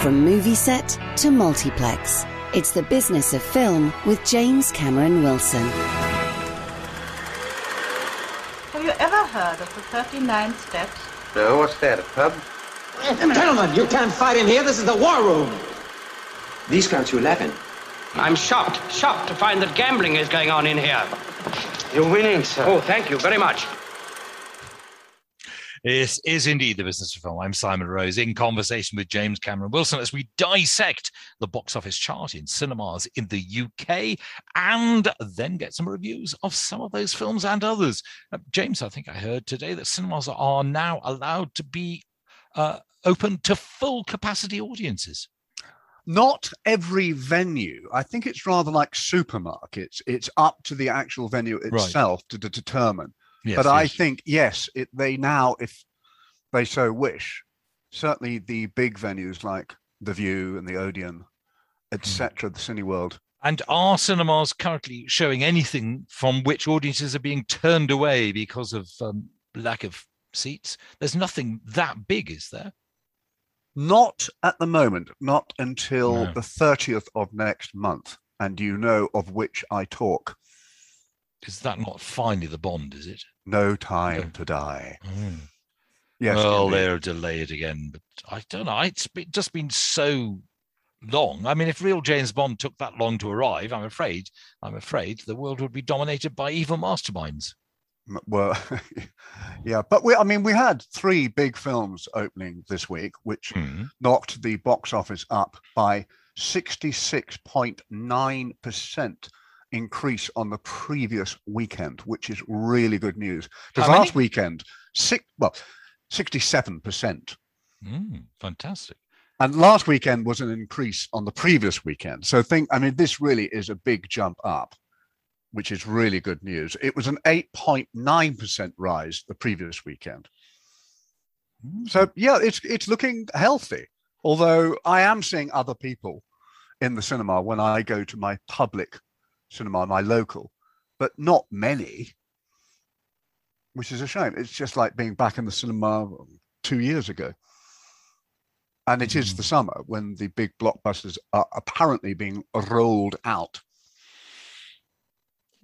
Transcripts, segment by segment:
From movie set to multiplex, it's the business of film with James Cameron Wilson. Have you ever heard of the 39 steps? No, what's that, a pub? Gentlemen, you can't fight in here. This is the war room. These count to 11. I'm shocked, shocked to find that gambling is going on in here. You're winning, sir. Oh, thank you very much. This is indeed the business of film. I'm Simon Rose in conversation with James Cameron Wilson as we dissect the box office chart in cinemas in the UK and then get some reviews of some of those films and others. Uh, James, I think I heard today that cinemas are now allowed to be uh, open to full capacity audiences. Not every venue. I think it's rather like supermarkets. It's up to the actual venue itself right. to, to determine. Yes, but yes. I think yes, it, they now, if they so wish, certainly the big venues like the Vue and the Odeon, etc., mm. the Cineworld. And are cinemas currently showing anything from which audiences are being turned away because of um, lack of seats? There's nothing that big, is there? Not at the moment, not until no. the 30th of next month. And you know of which I talk. Is that not finally the Bond, is it? No time no. to die. Mm. Yes. Well, they're delayed again, but I don't know. It's just been so long. I mean, if real James Bond took that long to arrive, I'm afraid, I'm afraid the world would be dominated by evil masterminds. Well, yeah, but we, I mean, we had three big films opening this week, which mm-hmm. knocked the box office up by 66.9% increase on the previous weekend, which is really good news. Because last weekend, six well, sixty-seven percent. Mm, fantastic. And last weekend was an increase on the previous weekend. So think, I mean, this really is a big jump up, which is really good news. It was an 8.9% rise the previous weekend. Mm. So yeah, it's it's looking healthy. Although I am seeing other people in the cinema when I go to my public cinema, my local, but not many, which is a shame. It's just like being back in the cinema two years ago. And it is the hmm. summer when the big blockbusters are apparently being rolled out.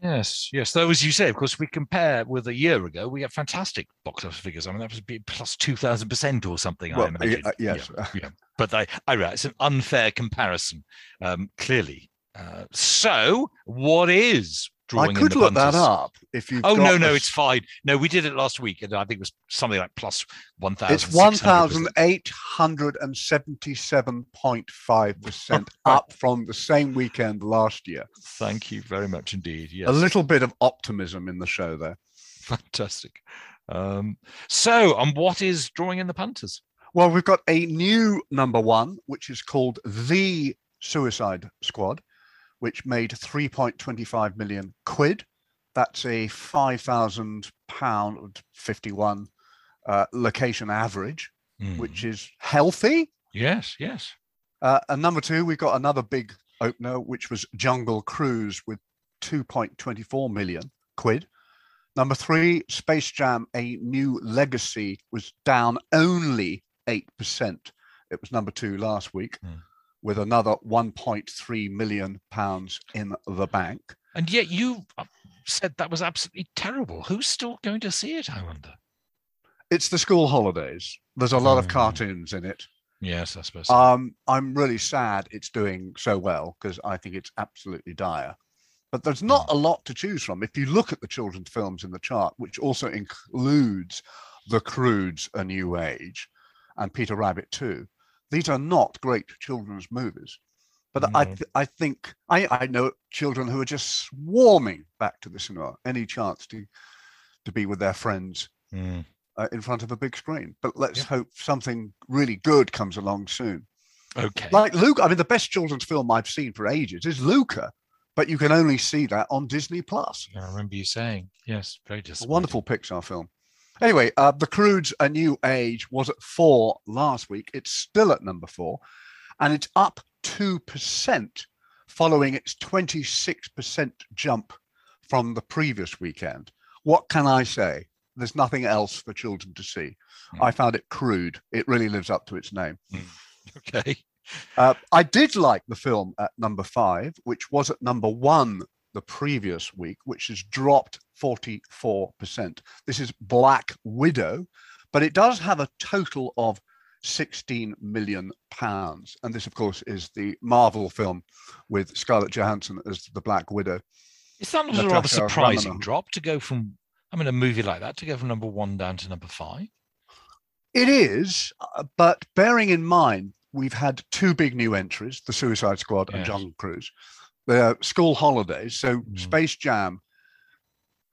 Yes, yes. Though, as you say, of course, we compare with a year ago, we have fantastic box office figures. I mean, that was plus two thousand percent or something. Well, I imagine. Uh, yes, yeah, yeah. But I, I, it's an unfair comparison. Um, clearly, uh, so, what is drawing? I could look punters? that up if you. Oh no, no, it's fine. No, we did it last week, and I think it was something like plus one thousand. It's one thousand eight hundred and seventy-seven point five percent up from the same weekend last year. Thank you very much indeed. Yes, a little bit of optimism in the show there. Fantastic. Um, so, and what is drawing in the punters? Well, we've got a new number one, which is called the Suicide Squad which made 3.25 million quid. That's a 5,000 pound 51 uh, location average, mm. which is healthy. Yes, yes. Uh, and number two, we've got another big opener, which was Jungle Cruise with 2.24 million quid. Number three, Space Jam: A New Legacy was down only eight percent. It was number two last week. Mm with another 1.3 million pounds in the bank. And yet you uh, said that was absolutely terrible. Who's still going to see it, I wonder? It's the school holidays. There's a lot of hmm. cartoons in it. Yes, I suppose. So. Um, I'm really sad it's doing so well because I think it's absolutely dire. But there's not hmm. a lot to choose from. If you look at the children's films in the chart, which also includes The Croods, A New Age, and Peter Rabbit 2, these are not great children's movies. But. I, th- I think I, I know children who are just swarming back to the cinema any chance to to be with their friends. Mm. uh, in front of a big screen. But let's Yeah. hope something really good comes along soon. Okay. Like Luke, I mean, the best children's film I've seen for ages is Luca, but you can only see that on Disney Plus. I remember you saying yes. Very A disappointing. wonderful Pixar film. Anyway, uh, The Croods A New Age was at four last week. It's still at number four, and it's up 2% following its 26% jump from the previous weekend. What can I say? There's nothing else for children to see. Hmm. I found it crude. It really lives up to its name. Okay. Uh, I did like the film at number five, which was at number one the previous week, which has dropped 44%. This is Black Widow, but it does have a total of 16 million pounds. And this, of course, is the Marvel film with Scarlett Johansson as the Black Widow. Is that not a rather surprising Romanoff. drop to go from? I mean, a movie like that to go from number one down to number five. It is, uh, but bearing in mind, we've had two big new entries the Suicide Squad and Jungle Cruise. They're school holidays. So Mm. Space Jam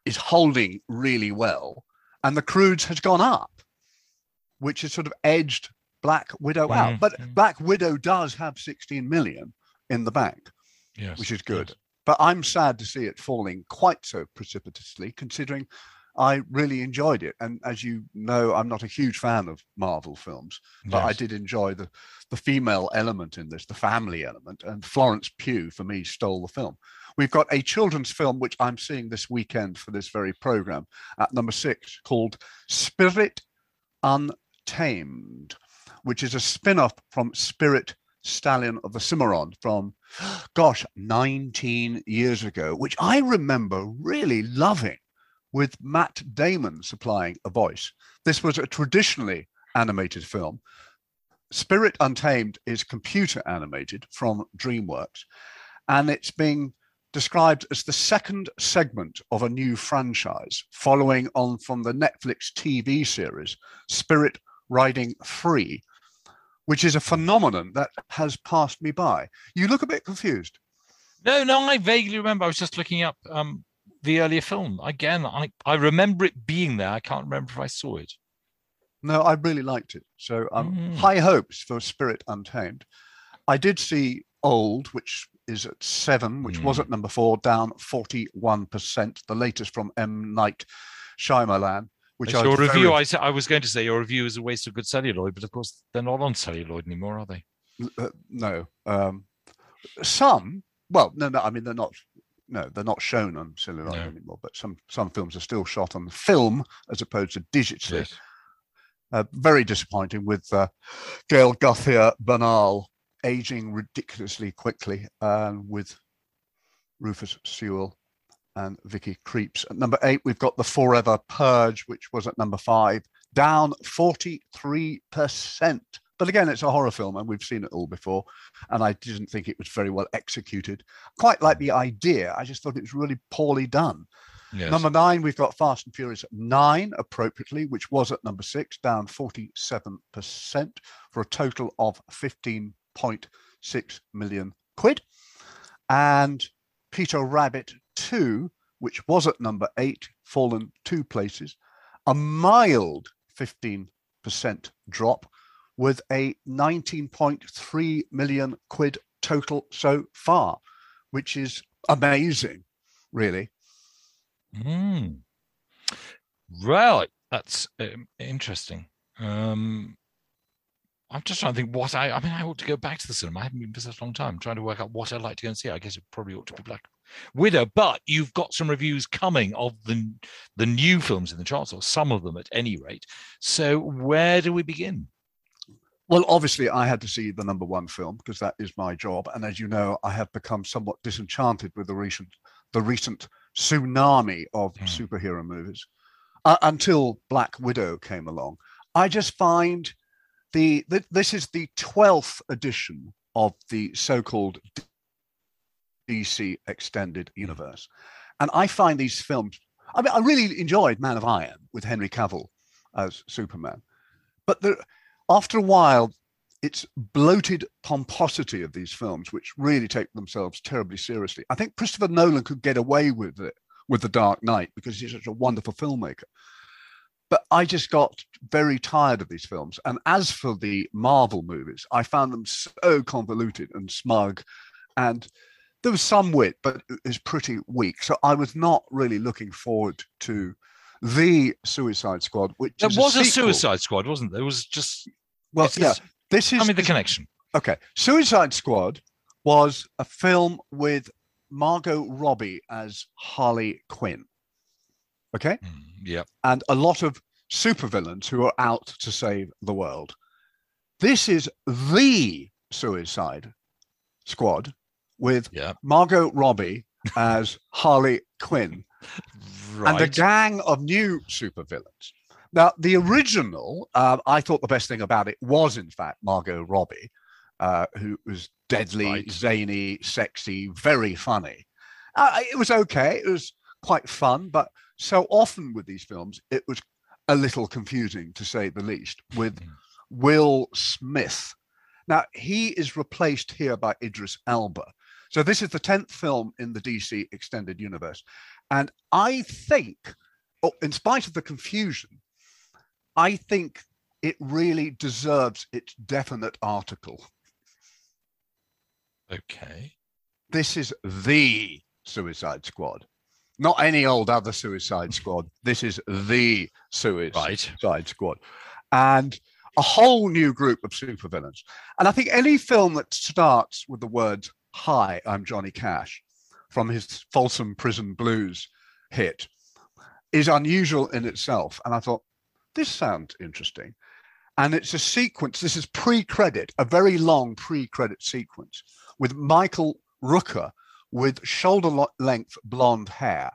is holding really well, and the Cruise has gone up, which has sort of edged Black Widow Mm, out. But mm. Black Widow does have 16 million in the bank, Yes. which is good. yes. But I'm sad to see it falling quite so precipitously, considering I really enjoyed it. And as you know, I'm not a huge fan of Marvel films, but I did enjoy the the female element in this, the family element. And Florence Pugh, for me, stole the film. We've got a children's film which I'm seeing this weekend for this very program at number six called Spirit Untamed, which is a spin-off from Spirit Stallion of the Cimarron from, gosh, 19 years ago, which I remember really loving with Matt Damon supplying a voice. This was a traditionally animated film. Spirit Untamed is computer animated from DreamWorks, and it's being described as the second segment of a new franchise following on from the Netflix TV series Spirit Riding Free, which is a phenomenon that has passed me by. You look a bit confused. No, no, I vaguely remember. I was just looking up um, the earlier film again. I I remember it being there. I can't remember if I saw it. No, I really liked it. So um, Mm. high hopes for Spirit Untamed. I did see Old, which is at seven, which was Mm. at number four, down 41%. The latest from M. Night Shyamalan, which I your was review. I, I was going to say your review is a waste of good celluloid, but of course they're not on celluloid anymore, are they? uh, no. Um, some, well, no, no, I mean, they're not. No, they're not shown on celluloid No. anymore, but some some films are still shot on film as opposed to digitally. Uh, very disappointing with uh, Gael García Bernal aging ridiculously quickly, and with Rufus Sewell and Vicky Krieps. At number eight, we've got The Forever Purge, which was at number five, down 43%. But again, it's a horror film, and we've seen it all before. And I didn't think it was very well executed. Quite like the idea, I just thought it was really poorly done. Yes. Number nine, we've got Fast and Furious nine, appropriately, which was at number six, down 47% for a total of 15.6 million quid. And Peter Rabbit 2, which was at number eight, fallen two places, a mild 15% drop with a 19.3 million quid total so far, which is amazing, really. Mm. Right. That's um, interesting. Um, I'm just trying to think what I. I mean, I ought to go back to the cinema. I haven't been for such a long time. I'm trying to work out what I'd like to go and see. I guess it probably ought to be Black Widow. But you've got some reviews coming of the the new films in the charts, or some of them at any rate. So where do we begin? Well, obviously, I had to see the number one film because that is my job. And as you know, I have become somewhat disenchanted with the recent the recent tsunami of Hmm. superhero movies uh, until Black Widow came along. I just find the, th- this is the twelfth edition of the so-called DC extended universe, and I find these films. I mean, I really enjoyed Man of Iron with Henry Cavill as Superman, but the, after a while, it's bloated pomposity of these films, which really take themselves terribly seriously. I think Christopher Nolan could get away with it with The Dark Knight because he's such a wonderful filmmaker. but I just got very tired of these films. And as for the Marvel movies, I found them so convoluted and smug. And there was some wit, but it was pretty weak. So I was not really looking forward to the Suicide Squad, which There was a, sequel. Suicide Squad, wasn't there? It was just. Well, yeah, this is I mean, the connection. Okay. Suicide Squad was a film with Margot Robbie as Harley Quinn. Okay. Mm, yeah. And a lot of supervillains who are out to save the world. This is the Suicide Squad with Yeah. Margot Robbie as Harley Quinn and a gang of new supervillains. Now, the original, uh, I thought the best thing about it was, in fact, Margot Robbie, uh, who was deadly, Right. zany, sexy, very funny. Uh, it was okay. It was quite fun, but so often with these films, it was a little confusing, to say the least, with Mm. Will Smith. Now, he is replaced here by Idris Elba. So, this is the 10th film in the DC extended universe. And I think, oh, in spite of the confusion, I think it really deserves its definite article. Okay. This is the Suicide Squad, not any old other Suicide Squad. This is the Suicide Right. Squad. And a whole new group of supervillains. And I think any film that starts with the words, Hi, I'm Johnny Cash, from his Folsom Prison Blues hit, is unusual in itself. And I thought, this sounds interesting. And it's a sequence, this is pre credit, a very long pre credit sequence with Michael Rooker with shoulder length blonde hair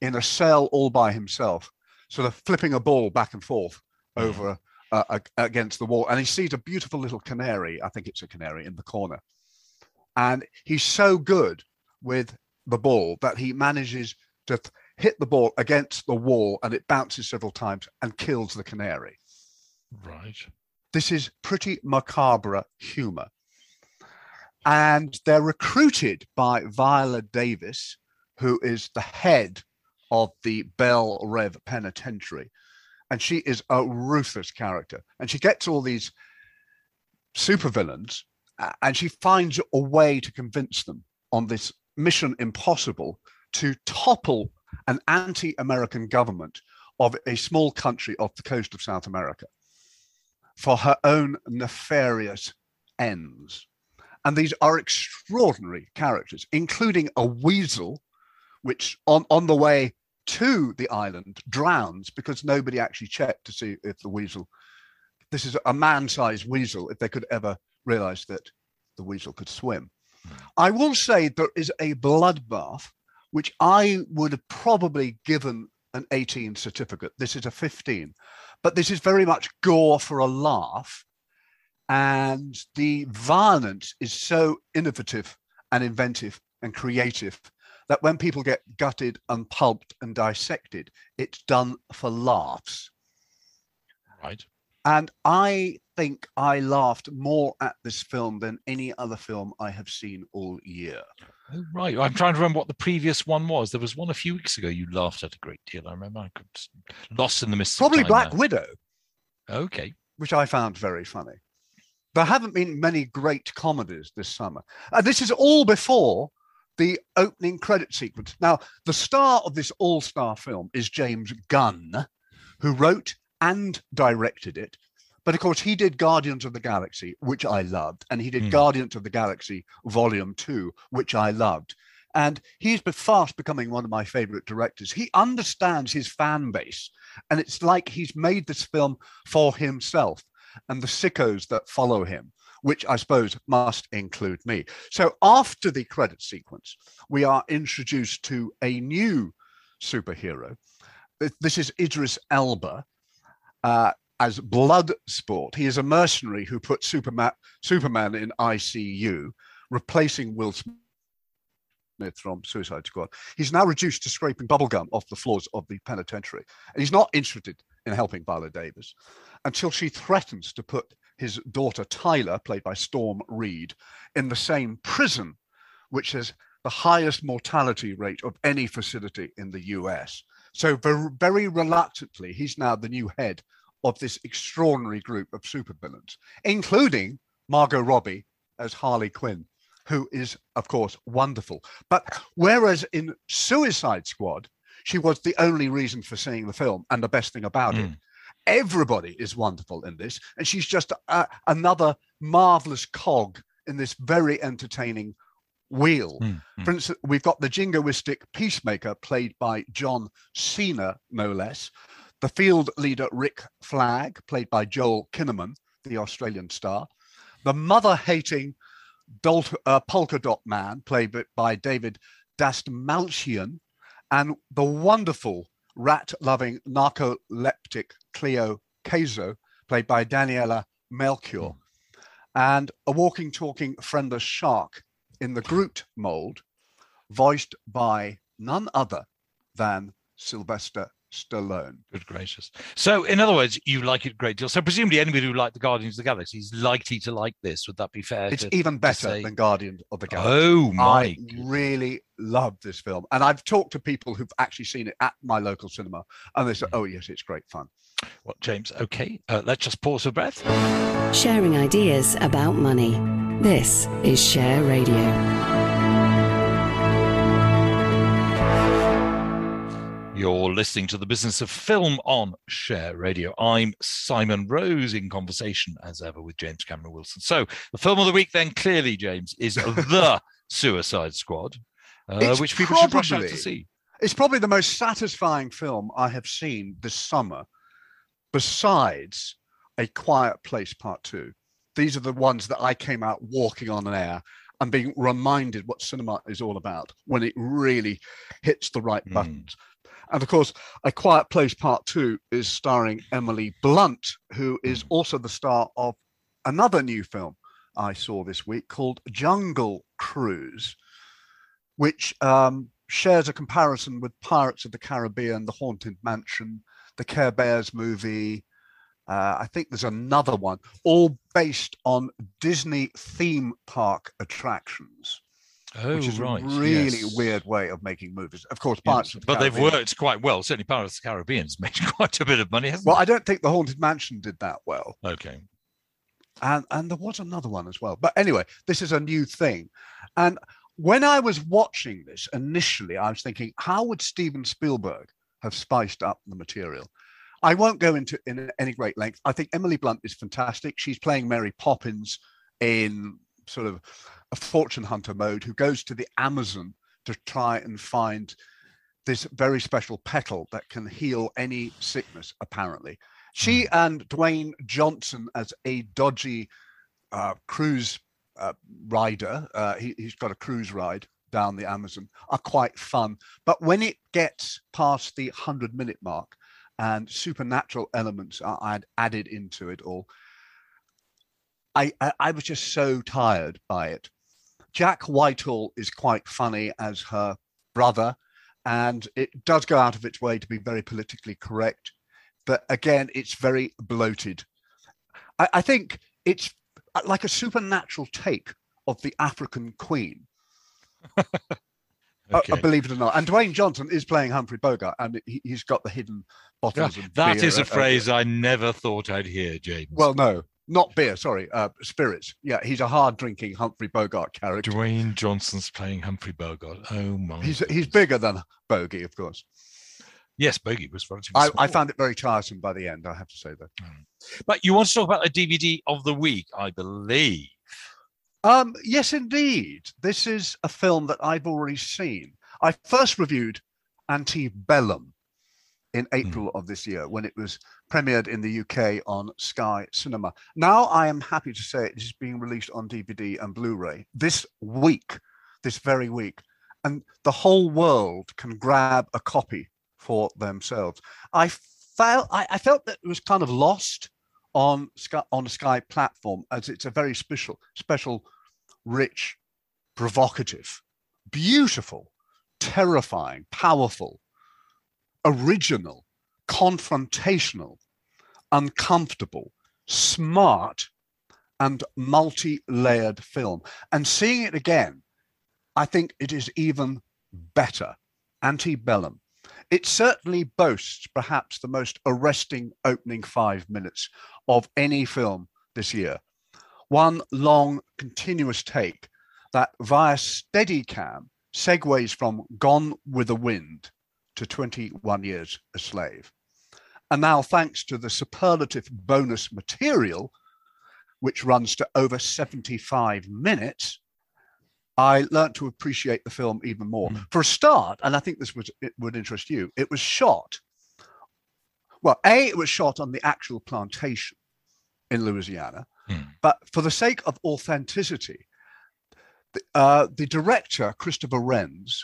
in a cell all by himself, sort of flipping a ball back and forth over uh, against the wall. And he sees a beautiful little canary, I think it's a canary, in the corner. And he's so good with the ball that he manages to hit the ball against the wall and it bounces several times and kills the canary. Right. This is pretty macabre humor. And they're recruited by Viola Davis, who is the head of the Belle Reve Penitentiary. And she is a ruthless character. And she gets all these supervillains and she finds a way to convince them on this mission impossible to topple an anti American government of a small country off the coast of South America for her own nefarious ends. And these are extraordinary characters, including a weasel, which on, on the way to the island drowns because nobody actually checked to see if the weasel, this is a man sized weasel, if they could ever realize that the weasel could swim. I will say there is a bloodbath, which I would have probably given an 18 certificate. This is a 15, but this is very much gore for a laugh. And the violence is so innovative and inventive and creative that when people get gutted and pulped and dissected, it's done for laughs. Right. And I think I laughed more at this film than any other film I have seen all year. Oh, right. I'm trying to remember what the previous one was. There was one a few weeks ago you laughed at a great deal. I remember. I got lost in the mist. Probably Black. Widow, Okay. which I found very funny. There haven't been many great comedies this summer. And this is all before the opening credit sequence. Now, the star of this all star film is James Gunn, who wrote and directed it. But of course, he did Guardians of the Galaxy, which I loved, and he did Hmm. Guardians of the Galaxy Volume 2, which I loved. And he's fast becoming one of my favorite directors. He understands his fan base, and it's like he's made this film for himself and the sickos that follow him, which I suppose must include me. So after the credit sequence, we are introduced to a new superhero. This is Idris Elba uh, as Bloodsport. He is a mercenary who put Superman, Superman in ICU, replacing Will Smith from Suicide Squad. He's now reduced to scraping bubblegum off the floors of the penitentiary. And he's not interested in helping Viola Davis until she threatens to put his daughter Tyler, played by Storm Reid, in the same prison, which has the highest mortality rate of any facility in the US. So ver- very reluctantly, he's now the new head of this extraordinary group of supervillains, including Margot Robbie as Harley Quinn, who is, of course, wonderful. But whereas in Suicide Squad, she was the only reason for seeing the film and the best thing about it. Hmm. Everybody is wonderful in this, and she's just a, another marvelous cog in this very entertaining wheel. Mm, mm. For instance, we've got the jingoistic peacemaker played by John Cena, no less. The field leader Rick Flag, played by Joel Kinnaman, the Australian star. The mother-hating uh, polka dot man, played by David Dastmalchian, and the wonderful rat-loving narcoleptic Cleo Cazo, played by Daniela Melchior, and a walking, talking friendless shark in the Groot mold, voiced by none other than Sylvester Stallone. Good gracious. So, in other words, you like it a great deal. So, presumably, anybody who liked the Guardians of the Galaxy is likely to like this. Would that be fair? It's to- even better say- than Guardians of the Galaxy. Oh my! I really love this film. And I've talked to people who've actually seen it at my local cinema, and they said, oh, yes, it's great fun. Well, James. Okay, uh, let's just pause for breath. Sharing ideas about money. This is Share Radio. You're listening to the business of film on Share Radio. I'm Simon Rose in conversation as ever with James Cameron Wilson. So, the film of the week, then clearly, James, is The Suicide Squad, uh, which people should rush out to see. It's probably the most satisfying film I have seen this summer, besides A Quiet Place Part Two. These are the ones that I came out walking on an air and being reminded what cinema is all about when it really hits the right Mm. buttons. And of course, A Quiet Place Part Two is starring Emily Blunt, who is also the star of another new film I saw this week called Jungle Cruise, which um, shares a comparison with Pirates of the Caribbean, The Haunted Mansion, the Care Bears movie. Uh, I think there's another one, all based on Disney theme park attractions, Oh, which is right. a really yes. weird way of making movies. Of course, Yes, of the But they've worked quite well. Certainly, Pirates of the Caribbean's made quite a bit of money, hasn't Well, I don't think The Haunted Mansion did that well. Okay. and and there was another one as well but anyway this is a new thing and when i was watching this initially i was thinking how would steven spielberg have spiced up the material i won't go into in any great length. I think emily blunt is fantastic. She's playing mary poppins in sort of a fortune hunter mode who goes to the amazon to try and find this very special petal that can heal any sickness apparently. She and Dwayne Johnson as a dodgy uh, cruise uh, rider, uh, he, he's got a cruise ride down the Amazon, are quite fun. But when it gets past the 100 minute mark and supernatural elements add, added into it all, I, I, I was just so tired by it. Jack Whitehall is quite funny as her brother, and it does go out of its way to be very politically correct but again, it's very bloated. I, I think it's uh, like a supernatural take of the African Queen, uh, believe it or not. And Dwayne Johnson is playing Humphrey Bogart, and he, he's got the hidden Yeah, bottles. of that is a phrase I never thought I'd hear, James. well, no, not beer. Sorry, uh, spirits. Yeah, he's a hard drinking Humphrey Bogart character. Dwayne Johnson's playing Humphrey Bogart. Oh my! He's he's bigger than Bogey, of course. yes, Bogey was relatively I, I found it very tiresome by the end. I have to say that. But you want to talk about a DVD of the week, I believe. Um, yes, indeed. This is a film that I've already seen. I first reviewed Antebellum in April of this year when it was premiered in the UK on Sky Cinema. Now I am happy to say it is being released on DVD and Blu-ray this week, this very week, and the whole world can grab a copy for themselves. I felt I, I felt that it was kind of lost on Sky, on Sky platform as it's a very special, special, rich, provocative, beautiful, terrifying, powerful, original, confrontational, uncomfortable, smart, and multi-layered film. And seeing it again, I think it is even better. Antebellum. It certainly boasts perhaps the most arresting opening five minutes of any film this year. One long, continuous take that via steady cam segues from Gone with the Wind to 21 Years a Slave. And now, thanks to the superlative bonus material, which runs to over 75 minutes, I learned to appreciate the film even more. Mm. For a start, and I think this was, would interest you, it was shot. Well, A, it was shot on the actual plantation in Louisiana, mm. but for the sake of authenticity, the, uh, the director, Christopher Renz,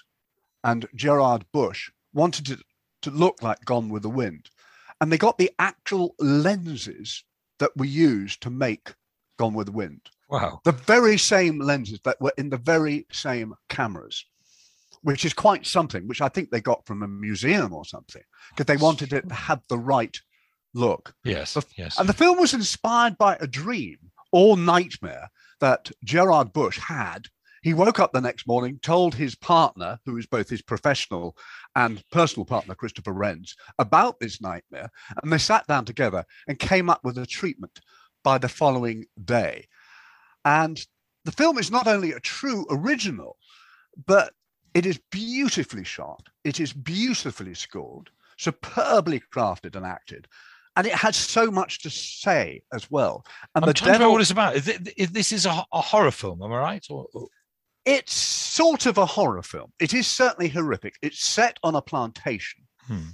and Gerard Bush wanted it to look like Gone with the Wind. And they got the actual lenses that were used to make Gone with the Wind. Wow. The very same lenses that were in the very same cameras, which is quite something, which I think they got from a museum or something, because they wanted it to have the right look. Yes. The, yes. And the film was inspired by a dream or nightmare that Gerard Bush had. He woke up the next morning, told his partner, who is both his professional and personal partner, Christopher Renz, about this nightmare. And they sat down together and came up with a treatment by the following day. And the film is not only a true original, but it is beautifully shot. It is beautifully scored, superbly crafted and acted. And it has so much to say as well. And I'm the trying to devil, remember what it's about. Is it- is this is a, a horror film, am I right? Or, or- it's sort of a horror film. It is certainly horrific. It's set on a plantation. Hmm.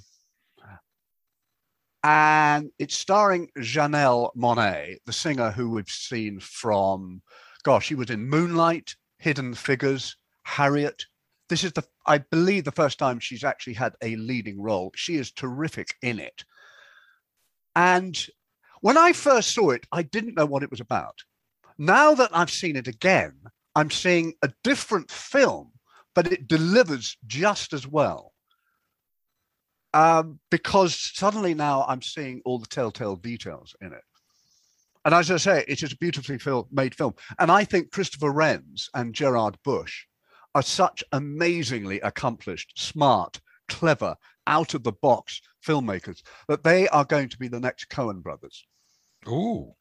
and it's starring Janelle Monáe, the singer who we've seen from, gosh, she was in Moonlight, Hidden Figures, Harriet. This is the, I believe, the first time she's actually had a leading role. She is terrific in it. And when I first saw it, I didn't know what it was about. Now that I've seen it again, I'm seeing a different film, but it delivers just as well um, because suddenly now I'm seeing all the telltale details in it. And as I say, it is a beautifully fil- made film. And I think Christopher Renz and Gerard Bush are such amazingly accomplished, smart, clever, out of the box filmmakers that they are going to be the next Coen brothers. Ooh.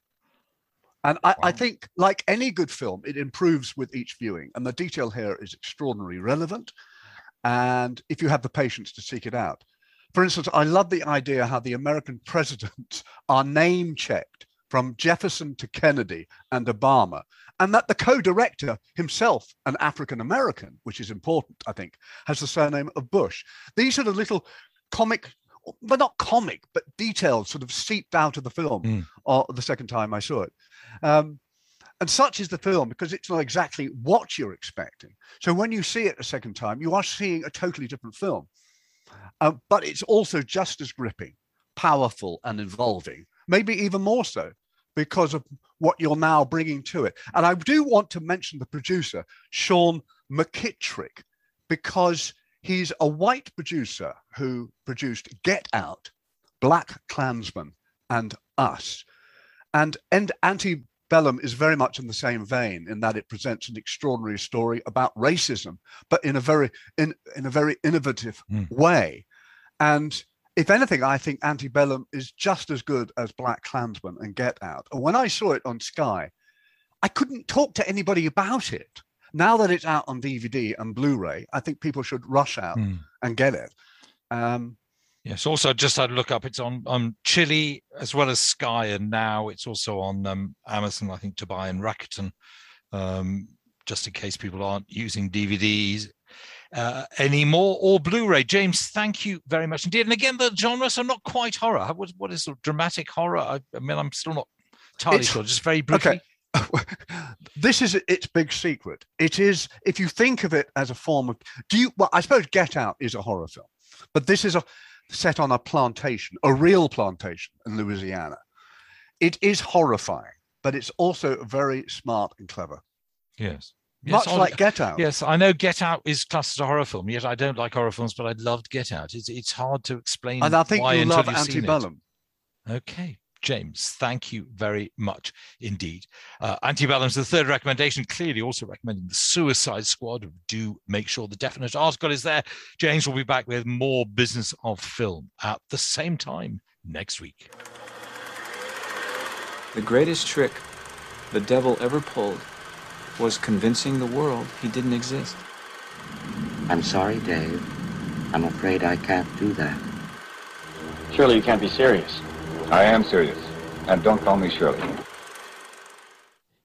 And I, I think, like any good film, it improves with each viewing. And the detail here is extraordinarily relevant. And if you have the patience to seek it out, for instance, I love the idea how the American presidents are name checked from Jefferson to Kennedy and Obama, and that the co director himself, an African American, which is important, I think, has the surname of Bush. These are the little comic, well, not comic, but details sort of seeped out of the film Mm. uh, the second time I saw it. Um, and such is the film because it's not exactly what you're expecting. So when you see it a second time, you are seeing a totally different film. Uh, but it's also just as gripping, powerful, and involving, maybe even more so because of what you're now bringing to it. And I do want to mention the producer, Sean McKittrick, because he's a white producer who produced Get Out, Black Klansman, and Us. And, and Antebellum is very much in the same vein in that it presents an extraordinary story about racism, but in a very in, in a very innovative Mm. way. And if anything, I think Antebellum is just as good as Black Klansman and Get Out. And when I saw it on Sky, I couldn't talk to anybody about it. Now that it's out on DVD and Blu-ray, I think people should rush out Hmm. and get it. Um, Yes. Also, just had a look up. It's on on Chili as well as Sky, and now it's also on um, Amazon, I think, to buy and Rakuten. Um, just in case people aren't using DVDs uh, anymore or Blu-ray. James, thank you very much indeed. And again, the genres are not quite horror. What, what is sort of dramatic horror? I, I mean, I'm still not entirely It's- sure. Just very briefly. okay. this is its big secret. It is, if you think of it as a form of, do you, well, I suppose Get Out is a horror film, but this is a set on a plantation, a real plantation in Louisiana. It is horrifying, but it's also very smart and clever, Yes. Yes, much like Get Out. Yes, I know Get Out is classed as a horror film, yet I don't like horror films, but I loved Get Out. It's it's hard to explain And I think why you until love you've seen it. Antebellum. Okay. James, thank you very much indeed. Uh, Antebellum's the third recommendation, clearly also recommending the Suicide Squad. Do make sure the definite article is there. James will be back with more business of film at the same time next week. The greatest trick the devil ever pulled was convincing the world he didn't exist. I'm sorry, Dave. I'm afraid I can't do that. Surely you can't be serious. I am serious. And don't call me Shirley.